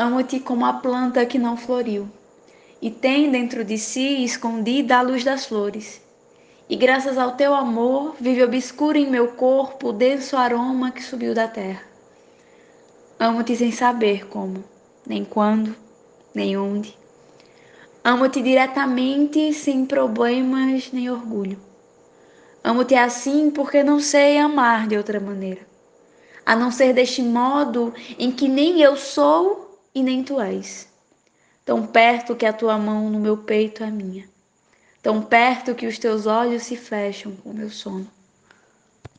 Amo-te como a planta que não floriu e tem dentro de si escondida a luz das flores. E graças ao teu amor vive obscuro em meu corpo o denso aroma que subiu da terra. Amo-te sem saber como, nem quando, nem onde. Amo-te diretamente, sem problemas nem orgulho. Amo-te assim porque não sei amar de outra maneira, a não ser deste modo em que nem eu sou e nem tu és. Tão perto que a tua mão no meu peito é minha, tão perto que os teus olhos se fecham com meu sono.